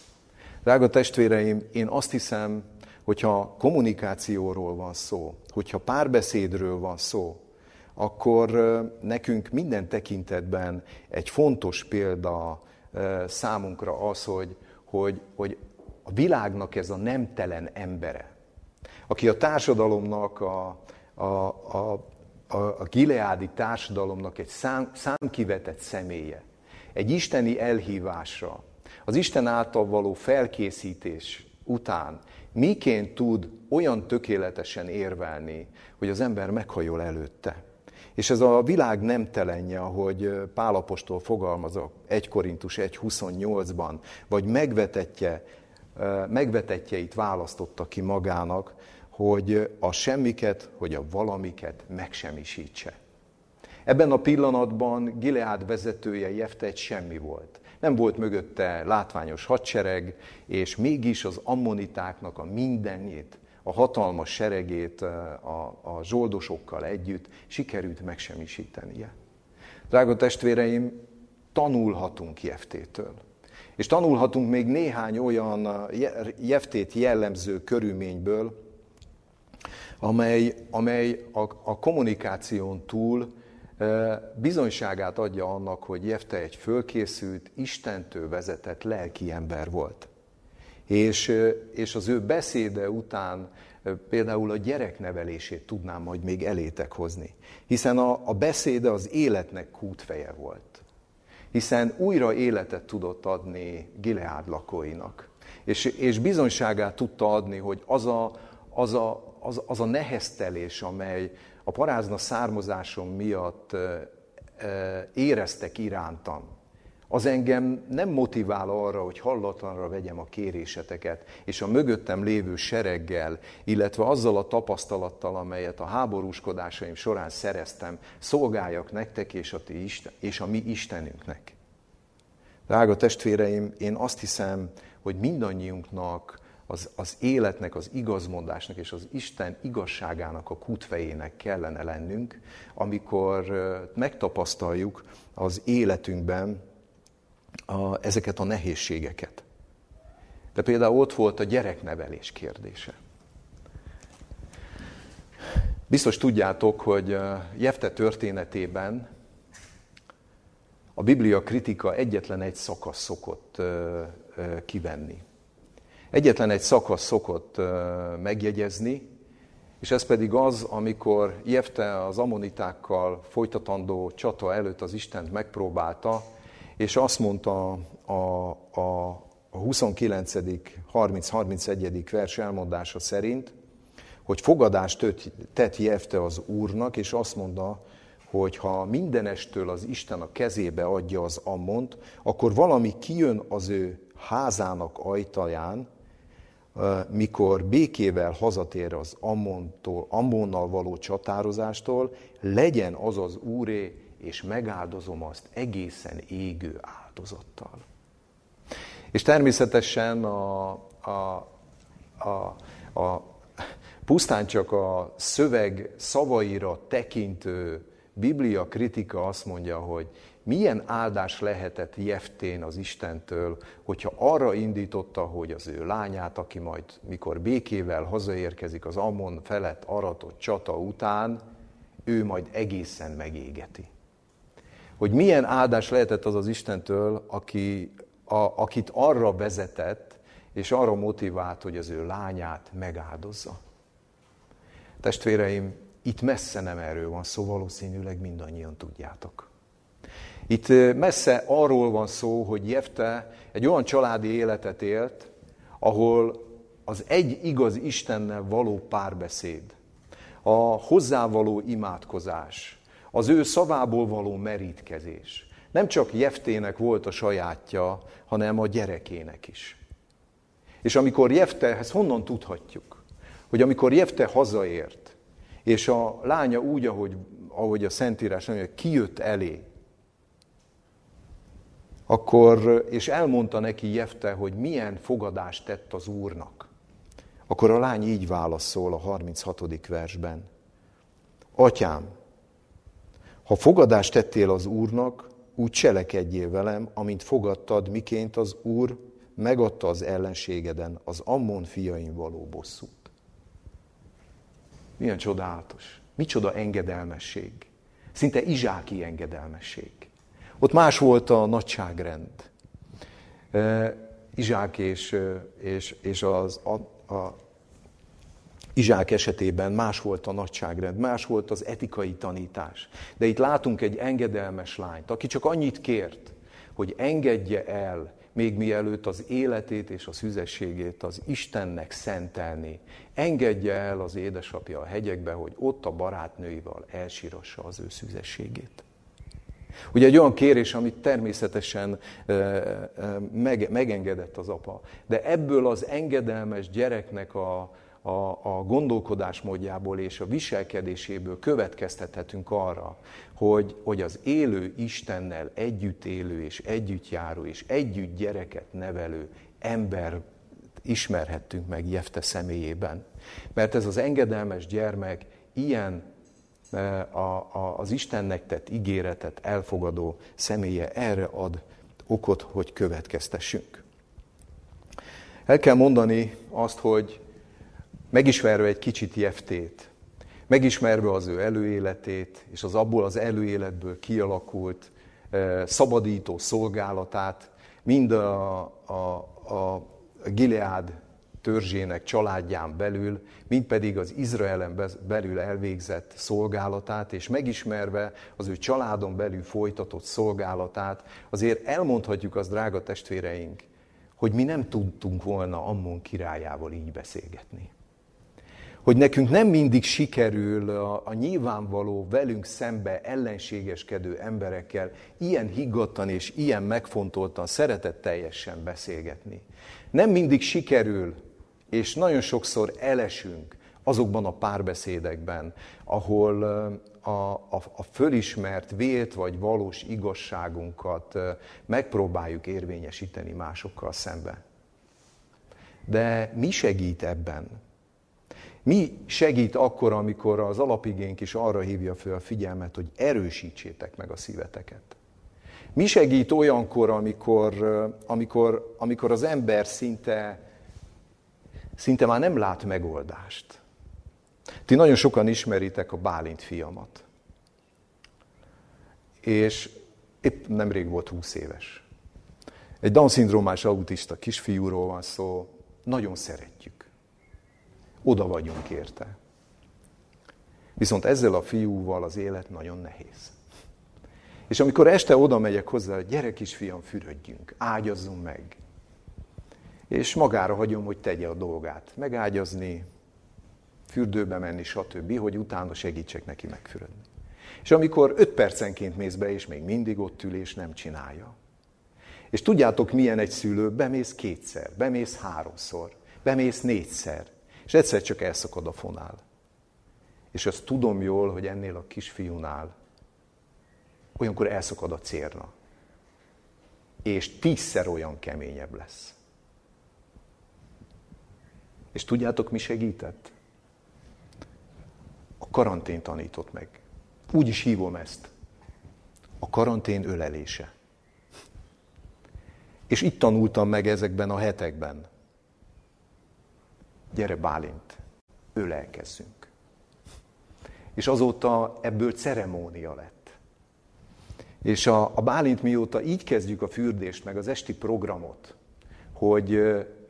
Speaker 1: Drága testvéreim, én azt hiszem, hogyha kommunikációról van szó, hogyha párbeszédről van szó, akkor nekünk minden tekintetben egy fontos példa számunkra az, hogy, hogy, hogy a világnak ez a nemtelen embere, aki a társadalomnak, a, a, a, a, a gileádi társadalomnak egy szám, számkivetett személye, egy isteni elhívásra, az Isten által való felkészítés után miként tud olyan tökéletesen érvelni, hogy az ember meghajol előtte. És ez a világ nem telenje, ahogy Pálapostól fogalmazok 1 Korintus 1.28-ban, vagy megvetetje, megvetetjeit választotta ki magának, hogy a semmiket, hogy a valamiket megsemmisítse. Ebben a pillanatban Gileád vezetője Jefte egy semmi volt. Nem volt mögötte látványos hadsereg, és mégis az ammonitáknak a mindenét, a hatalmas seregét a, a zsoldosokkal együtt sikerült megsemmisítenie. Drága testvéreim, tanulhatunk Jeftétől. És tanulhatunk még néhány olyan Jeftét jellemző körülményből, amely, amely a, a kommunikáción túl bizonyságát adja annak, hogy Jefte egy fölkészült, Istentől vezetett lelki ember volt. És, és az ő beszéde után például a gyereknevelését tudnám majd még elétek hozni. Hiszen a, a beszéde az életnek kútfeje volt. Hiszen újra életet tudott adni Gileád lakóinak. És, és bizonyságát tudta adni, hogy az a, az a, az, az a neheztelés, amely a parázna származásom miatt éreztek irántam, az engem nem motivál arra, hogy hallatlanra vegyem a kéréseteket, és a mögöttem lévő sereggel, illetve azzal a tapasztalattal, amelyet a háborúskodásaim során szereztem, szolgáljak nektek és a, ti Isten, és a mi Istenünknek. Drága testvéreim, én azt hiszem, hogy mindannyiunknak az, az életnek, az igazmondásnak és az Isten igazságának a kútfejének kellene lennünk, amikor megtapasztaljuk az életünkben a, ezeket a nehézségeket. De például ott volt a gyereknevelés kérdése. Biztos tudjátok, hogy Jefte történetében a Biblia kritika egyetlen egy szakasz szokott kivenni. Egyetlen egy szakasz szokott megjegyezni, és ez pedig az, amikor Jefte az ammonitákkal folytatandó csata előtt az Istent megpróbálta, és azt mondta a, a, a 29. 30-31. vers elmondása szerint, hogy fogadást tett Jefte az Úrnak, és azt mondta, hogy ha mindenestől az Isten a kezébe adja az Ammont, akkor valami kijön az ő házának ajtaján, mikor békével hazatér az Ammontól, Ammonnal való csatározástól, legyen az az úré, és megáldozom azt egészen égő áldozattal. És természetesen a, a, a, a pusztán csak a szöveg szavaira tekintő Biblia kritika azt mondja, hogy milyen áldás lehetett Jeftén az Istentől, hogyha arra indította, hogy az ő lányát, aki majd mikor békével hazaérkezik az Ammon felett aratott csata után, ő majd egészen megégeti. Hogy milyen áldás lehetett az az Istentől, aki, a, akit arra vezetett, és arra motivált, hogy az ő lányát megáldozza. Testvéreim, itt messze nem erről van szó, valószínűleg mindannyian tudjátok. Itt messze arról van szó, hogy Jefte egy olyan családi életet élt, ahol az egy igaz Istennel való párbeszéd, a hozzávaló imádkozás, az ő szavából való merítkezés. Nem csak Jeftének volt a sajátja, hanem a gyerekének is. És amikor Jefte, ezt honnan tudhatjuk? Hogy amikor Jefte hazaért, és a lánya úgy, ahogy, ahogy a Szentírás mondja, kijött elé, akkor, és elmondta neki Jefte, hogy milyen fogadást tett az Úrnak. Akkor a lány így válaszol a 36. versben. Atyám, ha fogadást tettél az Úrnak, úgy cselekedjél velem, amint fogadtad, miként az Úr megadta az ellenségeden, az Ammon fiain való bosszút. Milyen csodálatos, micsoda engedelmesség. Szinte izsáki engedelmesség. Ott más volt a nagyságrend. Izsák és, és, és az, a, a Izsák esetében más volt a nagyságrend, más volt az etikai tanítás. De itt látunk egy engedelmes lányt, aki csak annyit kért, hogy engedje el még mielőtt az életét és a szüzességét az Istennek szentelni. Engedje el az édesapja a hegyekbe, hogy ott a barátnőivel elsírassa az ő szüzességét. Ugye egy olyan kérés, amit természetesen megengedett az apa, de ebből az engedelmes gyereknek a, a, a gondolkodásmódjából és a viselkedéséből következtethetünk arra, hogy, hogy az élő Istennel együtt élő és együtt járó és együtt gyereket nevelő ember ismerhettünk meg Jefte személyében. Mert ez az engedelmes gyermek ilyen e, a, a, az Istennek tett ígéretet elfogadó személye erre ad okot, hogy következtessünk. El kell mondani azt, hogy megismerve egy kicsit Jeftét, megismerve az ő előéletét, és az abból az előéletből kialakult eh, szabadító szolgálatát, mind a, a, a Gileád törzsének családján belül, mind pedig az Izraelen belül elvégzett szolgálatát, és megismerve az ő családon belül folytatott szolgálatát, azért elmondhatjuk az drága testvéreink, hogy mi nem tudtunk volna Ammon királyával így beszélgetni hogy nekünk nem mindig sikerül a, a nyilvánvaló velünk szembe ellenségeskedő emberekkel ilyen higgadtan és ilyen megfontoltan, szeretetteljesen beszélgetni. Nem mindig sikerül, és nagyon sokszor elesünk azokban a párbeszédekben, ahol a, a, a fölismert, vélt vagy valós igazságunkat megpróbáljuk érvényesíteni másokkal szemben. De mi segít ebben? Mi segít akkor, amikor az alapigénk is arra hívja fel a figyelmet, hogy erősítsétek meg a szíveteket? Mi segít olyankor, amikor, amikor, amikor az ember szinte, szinte már nem lát megoldást? Ti nagyon sokan ismeritek a Bálint fiamat. És épp nemrég volt 20 éves. Egy Down-szindrómás autista kisfiúról van szó, nagyon szeretjük. Oda vagyunk érte. Viszont ezzel a fiúval az élet nagyon nehéz. És amikor este oda megyek hozzá, gyere kisfiam, fürödjünk, ágyazzunk meg. És magára hagyom, hogy tegye a dolgát. Megágyazni, fürdőbe menni, stb., hogy utána segítsek neki megfürödni. És amikor öt percenként mész be, és még mindig ott ül, és nem csinálja. És tudjátok, milyen egy szülő? Bemész kétszer, bemész háromszor, bemész négyszer. És egyszer csak elszakad a fonál. És azt tudom jól, hogy ennél a kisfiúnál olyankor elszakad a cérna. És tízszer olyan keményebb lesz. És tudjátok, mi segített? A karantén tanított meg. Úgy is hívom ezt. A karantén ölelése. És itt tanultam meg ezekben a hetekben, gyere Bálint, ölelkezzünk. És azóta ebből ceremónia lett. És a, a Bálint mióta így kezdjük a fürdést, meg az esti programot, hogy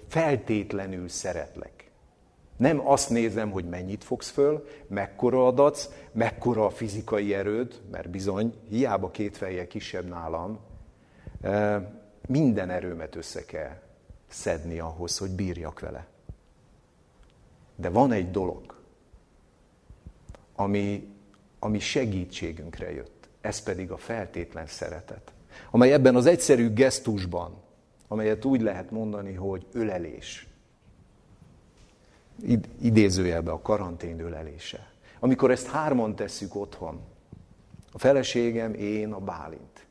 Speaker 1: feltétlenül szeretlek. Nem azt nézem, hogy mennyit fogsz föl, mekkora adatsz, mekkora a fizikai erőd, mert bizony, hiába két feje kisebb nálam, minden erőmet össze kell szedni ahhoz, hogy bírjak vele. De van egy dolog, ami, ami segítségünkre jött. Ez pedig a feltétlen szeretet. Amely ebben az egyszerű gesztusban, amelyet úgy lehet mondani, hogy ölelés. Idézőjelbe a karantén ölelése. Amikor ezt hárman tesszük otthon, a feleségem, én, a Bálint,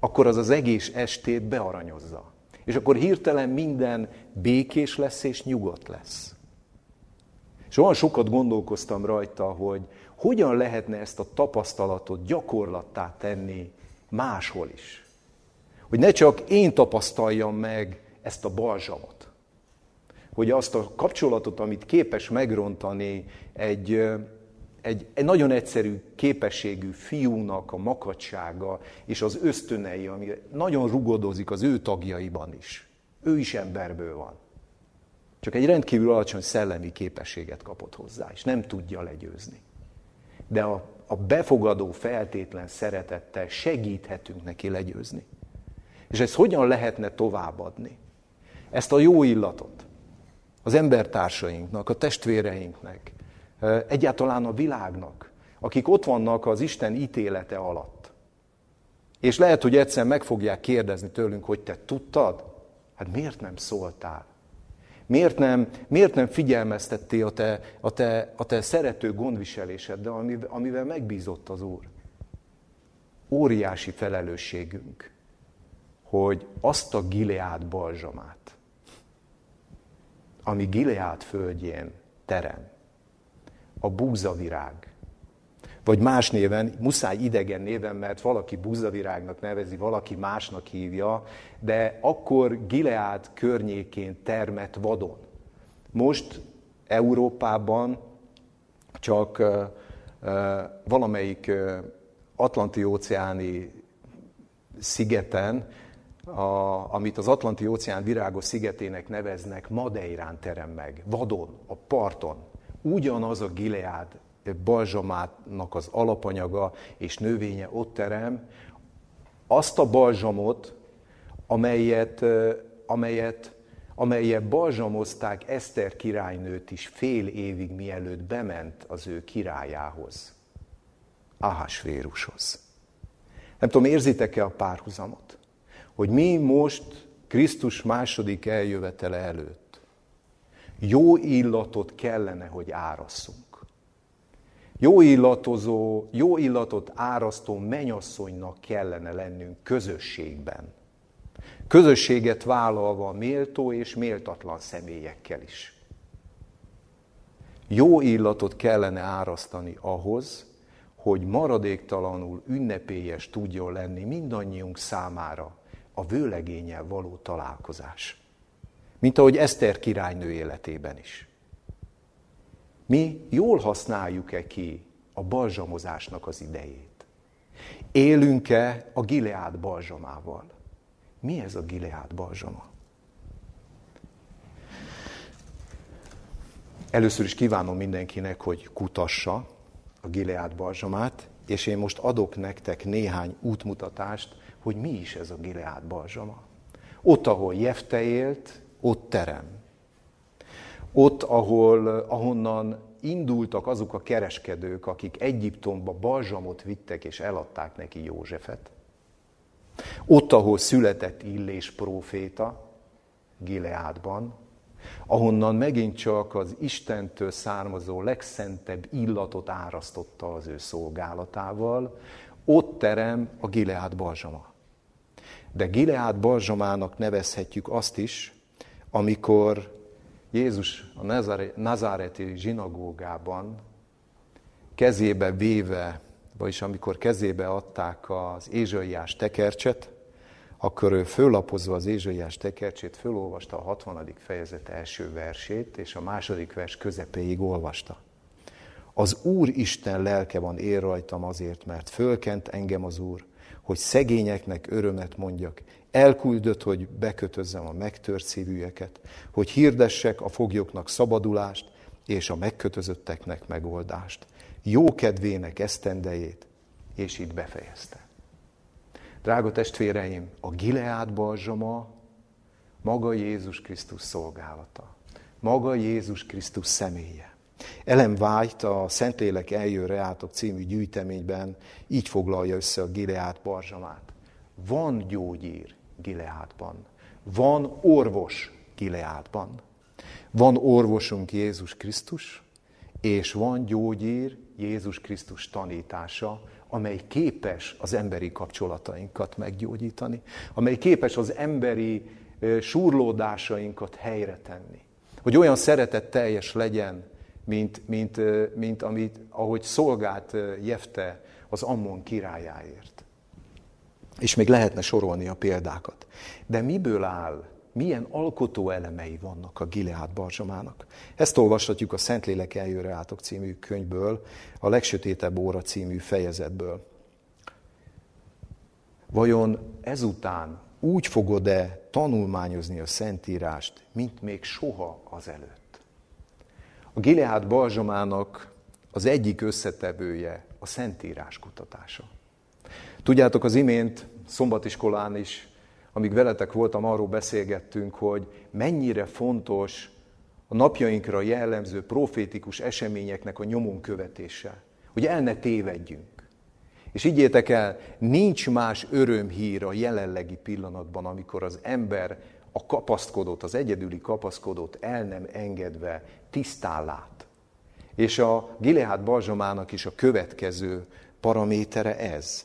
Speaker 1: akkor az az egész estét bearanyozza. És akkor hirtelen minden békés lesz és nyugodt lesz. És olyan sokat gondolkoztam rajta, hogy hogyan lehetne ezt a tapasztalatot gyakorlattá tenni máshol is. Hogy ne csak én tapasztaljam meg ezt a balzsamot. Hogy azt a kapcsolatot, amit képes megrontani egy, egy, egy nagyon egyszerű képességű fiúnak a makacsága és az ösztönei, ami nagyon rugodozik az ő tagjaiban is. Ő is emberből van. Csak egy rendkívül alacsony szellemi képességet kapott hozzá, és nem tudja legyőzni. De a, a befogadó feltétlen szeretettel segíthetünk neki legyőzni. És ezt hogyan lehetne továbbadni? Ezt a jó illatot az embertársainknak, a testvéreinknek, egyáltalán a világnak, akik ott vannak az Isten ítélete alatt. És lehet, hogy egyszer meg fogják kérdezni tőlünk, hogy te tudtad? Hát miért nem szóltál? Miért nem, miért nem figyelmeztettél a te, a, te, a te szerető gondviseléseddel, amivel, amivel megbízott az Úr? Óriási felelősségünk, hogy azt a Gileád balzsamát, ami Gileád földjén terem, a búzavirág, vagy más néven, muszáj idegen néven, mert valaki búzavirágnak nevezi, valaki másnak hívja, de akkor Gileád környékén termett vadon. Most Európában csak valamelyik Atlanti-óceáni szigeten, a, amit az Atlanti-óceán virágos szigetének neveznek, Madeirán terem meg, vadon, a parton. Ugyanaz a Gileád balzsamának az alapanyaga és növénye ott terem, azt a balzsamot, amelyet, amelyet, amelyet balzsamozták Eszter királynőt is fél évig mielőtt bement az ő királyához, Ahasvérushoz. Nem tudom, érzitek-e a párhuzamot? Hogy mi most Krisztus második eljövetele előtt jó illatot kellene, hogy árasszunk jó illatozó, jó illatot árasztó menyasszonynak kellene lennünk közösségben. Közösséget vállalva méltó és méltatlan személyekkel is. Jó illatot kellene árasztani ahhoz, hogy maradéktalanul ünnepélyes tudjon lenni mindannyiunk számára a vőlegényel való találkozás. Mint ahogy Eszter királynő életében is. Mi jól használjuk-e ki a balzsamozásnak az idejét? Élünk-e a Gileád balzsamával? Mi ez a Gileád balzsama? Először is kívánom mindenkinek, hogy kutassa a Gileád balzsamát, és én most adok nektek néhány útmutatást, hogy mi is ez a Gileád balzsama. Ott, ahol Jefte élt, ott terem. Ott, ahol, ahonnan indultak azok a kereskedők, akik Egyiptomba balzsamot vittek és eladták neki Józsefet. Ott, ahol született Illés próféta, Gileádban, ahonnan megint csak az Istentől származó legszentebb illatot árasztotta az ő szolgálatával, ott terem a Gileád balzsama. De Gileád balzsamának nevezhetjük azt is, amikor Jézus a nazáreti zsinagógában kezébe véve, vagyis amikor kezébe adták az Ézsaiás tekercset, akkor ő föllapozva az Ézsaiás tekercsét fölolvasta a 60. fejezet első versét, és a második vers közepéig olvasta. Az Úr Isten lelke van ér rajtam azért, mert fölkent engem az Úr, hogy szegényeknek örömet mondjak, Elküldött, hogy bekötözzem a megtört szívűeket, hogy hirdessek a foglyoknak szabadulást, és a megkötözötteknek megoldást. Jó kedvének esztendejét, és itt befejezte. Drága testvéreim, a Gileád balzsama maga Jézus Krisztus szolgálata. Maga Jézus Krisztus személye. Ellen White a Szentlélek eljön reátok című gyűjteményben így foglalja össze a Gileád balzsamát. Van gyógyír Gileádban. Van orvos Gileádban. Van orvosunk Jézus Krisztus, és van gyógyír Jézus Krisztus tanítása, amely képes az emberi kapcsolatainkat meggyógyítani, amely képes az emberi súrlódásainkat helyre tenni. Hogy olyan szeretet teljes legyen, mint, mint, mint amit, ahogy szolgált Jefte az Ammon királyáért. És még lehetne sorolni a példákat. De miből áll, milyen alkotó elemei vannak a Gileád barzsamának? Ezt olvashatjuk a Szentlélek eljöre átok című könyvből, a Legsötétebb óra című fejezetből. Vajon ezután úgy fogod-e tanulmányozni a Szentírást, mint még soha azelőtt? A Gileád barzsamának az egyik összetevője a Szentírás kutatása. Tudjátok, az imént szombatiskolán is amíg veletek voltam, arról beszélgettünk, hogy mennyire fontos a napjainkra jellemző profétikus eseményeknek a nyomon követése. Hogy el ne tévedjünk. És ígyétek el, nincs más örömhír a jelenlegi pillanatban, amikor az ember a kapaszkodót, az egyedüli kapaszkodót el nem engedve tisztán lát. És a Gilead balzsamának is a következő paramétere ez.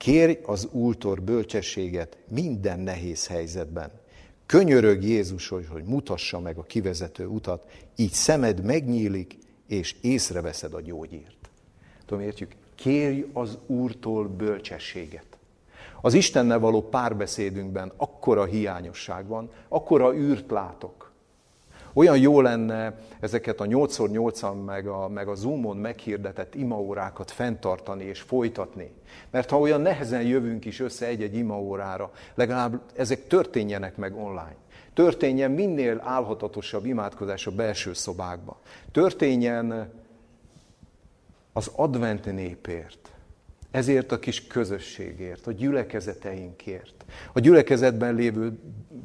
Speaker 1: Kérj az Úrtól bölcsességet minden nehéz helyzetben. Könyörög Jézus, hogy mutassa meg a kivezető utat, így szemed megnyílik, és észreveszed a gyógyírt. Tudom, értjük? Kérj az Úrtól bölcsességet. Az Istennel való párbeszédünkben akkora hiányosság van, akkora űrt látok. Olyan jó lenne ezeket a 8x8-an meg a, meg a Zoomon meghirdetett imaórákat fenntartani és folytatni. Mert ha olyan nehezen jövünk is össze egy-egy imaórára, legalább ezek történjenek meg online. Történjen minél álhatatosabb imádkozás a belső szobákba. Történjen az advent népért, ezért a kis közösségért, a gyülekezeteinkért, a gyülekezetben lévő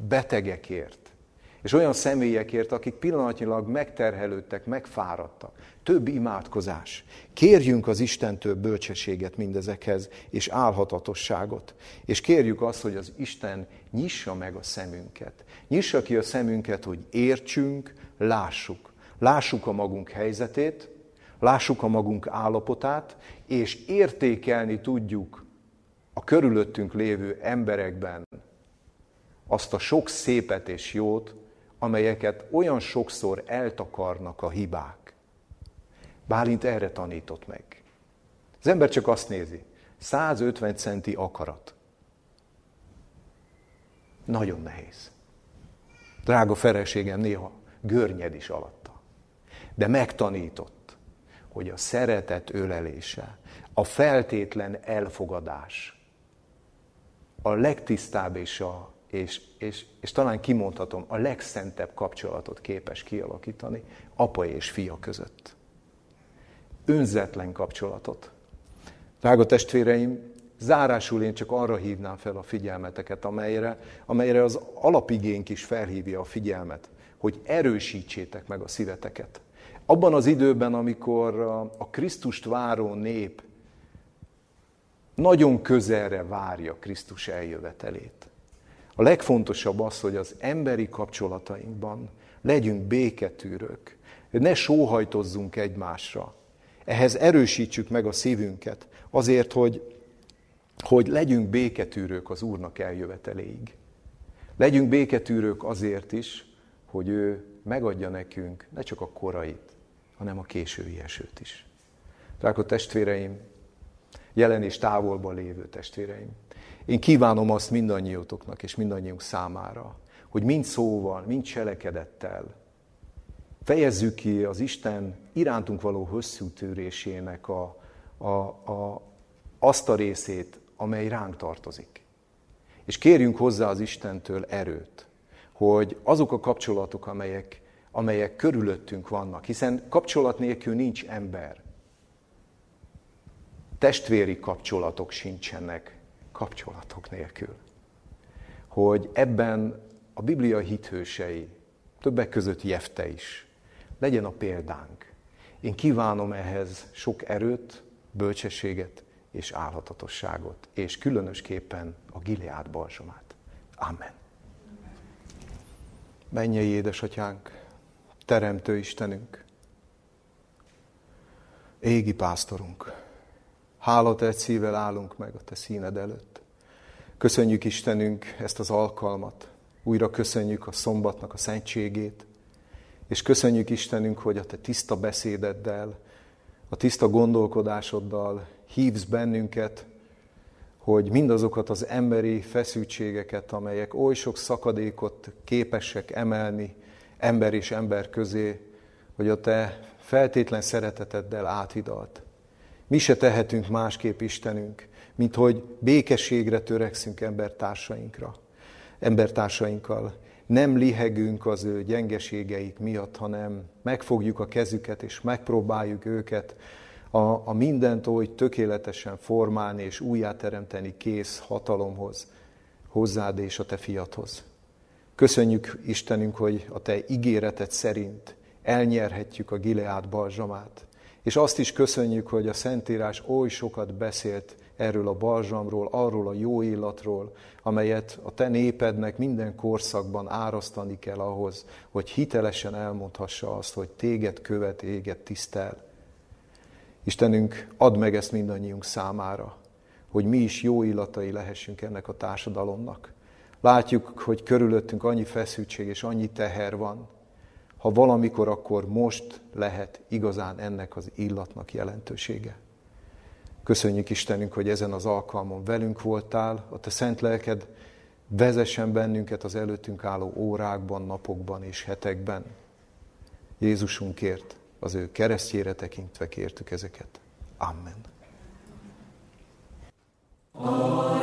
Speaker 1: betegekért, és olyan személyekért, akik pillanatnyilag megterhelődtek, megfáradtak. Több imádkozás. Kérjünk az Istentől bölcsességet mindezekhez, és álhatatosságot. És kérjük azt, hogy az Isten nyissa meg a szemünket. Nyissa ki a szemünket, hogy értsünk, lássuk. Lássuk a magunk helyzetét, lássuk a magunk állapotát, és értékelni tudjuk a körülöttünk lévő emberekben azt a sok szépet és jót, amelyeket olyan sokszor eltakarnak a hibák. Bálint erre tanított meg. Az ember csak azt nézi, 150 centi akarat. Nagyon nehéz. Drága feleségem néha görnyed is alatta. De megtanított, hogy a szeretet ölelése, a feltétlen elfogadás, a legtisztább és a és, és, és talán kimondhatom, a legszentebb kapcsolatot képes kialakítani apa és fia között. Önzetlen kapcsolatot. Drága testvéreim, zárásul én csak arra hívnám fel a figyelmeteket, amelyre, amelyre az alapigénk is felhívja a figyelmet, hogy erősítsétek meg a szíveteket. Abban az időben, amikor a, Krisztust váró nép nagyon közelre várja Krisztus eljövetelét. A legfontosabb az, hogy az emberi kapcsolatainkban legyünk béketűrök, ne sóhajtozzunk egymásra. Ehhez erősítsük meg a szívünket, azért, hogy, hogy legyünk béketűrők az Úrnak eljöveteléig. Legyünk béketűrők azért is, hogy ő megadja nekünk ne csak a korait, hanem a késői esőt is. Drága testvéreim, jelen és távolban lévő testvéreim, én kívánom azt mindannyiótoknak és mindannyiunk számára, hogy mind szóval, mind cselekedettel fejezzük ki az Isten irántunk való hosszú tűrésének a, a, a, azt a részét, amely ránk tartozik. És kérjünk hozzá az Istentől erőt, hogy azok a kapcsolatok, amelyek, amelyek körülöttünk vannak, hiszen kapcsolat nélkül nincs ember. Testvéri kapcsolatok sincsenek kapcsolatok nélkül. Hogy ebben a Biblia hithősei, többek között Jefte is, legyen a példánk. Én kívánom ehhez sok erőt, bölcsességet és álhatatosságot, és különösképpen a Gileád balzsamát. Amen. Mennyei édesatyánk, Teremtő Istenünk, égi pásztorunk, Hálatett szívvel állunk meg a Te színed előtt. Köszönjük Istenünk ezt az alkalmat. Újra köszönjük a szombatnak a szentségét. És köszönjük Istenünk, hogy a Te tiszta beszédeddel, a tiszta gondolkodásoddal hívsz bennünket, hogy mindazokat az emberi feszültségeket, amelyek oly sok szakadékot képesek emelni ember és ember közé, hogy a Te feltétlen szereteteddel áthidalt. Mi se tehetünk másképp Istenünk, mint hogy békességre törekszünk embertársainkra, embertársainkkal. Nem lihegünk az ő gyengeségeik miatt, hanem megfogjuk a kezüket, és megpróbáljuk őket a, a mindent oly tökéletesen formálni és újjáteremteni kész hatalomhoz, hozzád és a te fiathoz. Köszönjük Istenünk, hogy a te ígéreted szerint elnyerhetjük a Gileád balzsamát. És azt is köszönjük, hogy a Szentírás oly sokat beszélt erről a balzsamról, arról a jó illatról, amelyet a te népednek minden korszakban árasztani kell ahhoz, hogy hitelesen elmondhassa azt, hogy téged követ, éget tisztel. Istenünk, add meg ezt mindannyiunk számára, hogy mi is jó illatai lehessünk ennek a társadalomnak. Látjuk, hogy körülöttünk annyi feszültség és annyi teher van ha valamikor, akkor most lehet igazán ennek az illatnak jelentősége. Köszönjük Istenünk, hogy ezen az alkalmon velünk voltál, a Te szent lelked vezessen bennünket az előttünk álló órákban, napokban és hetekben. Jézusunkért, az ő keresztjére tekintve kértük ezeket. Amen. Amen.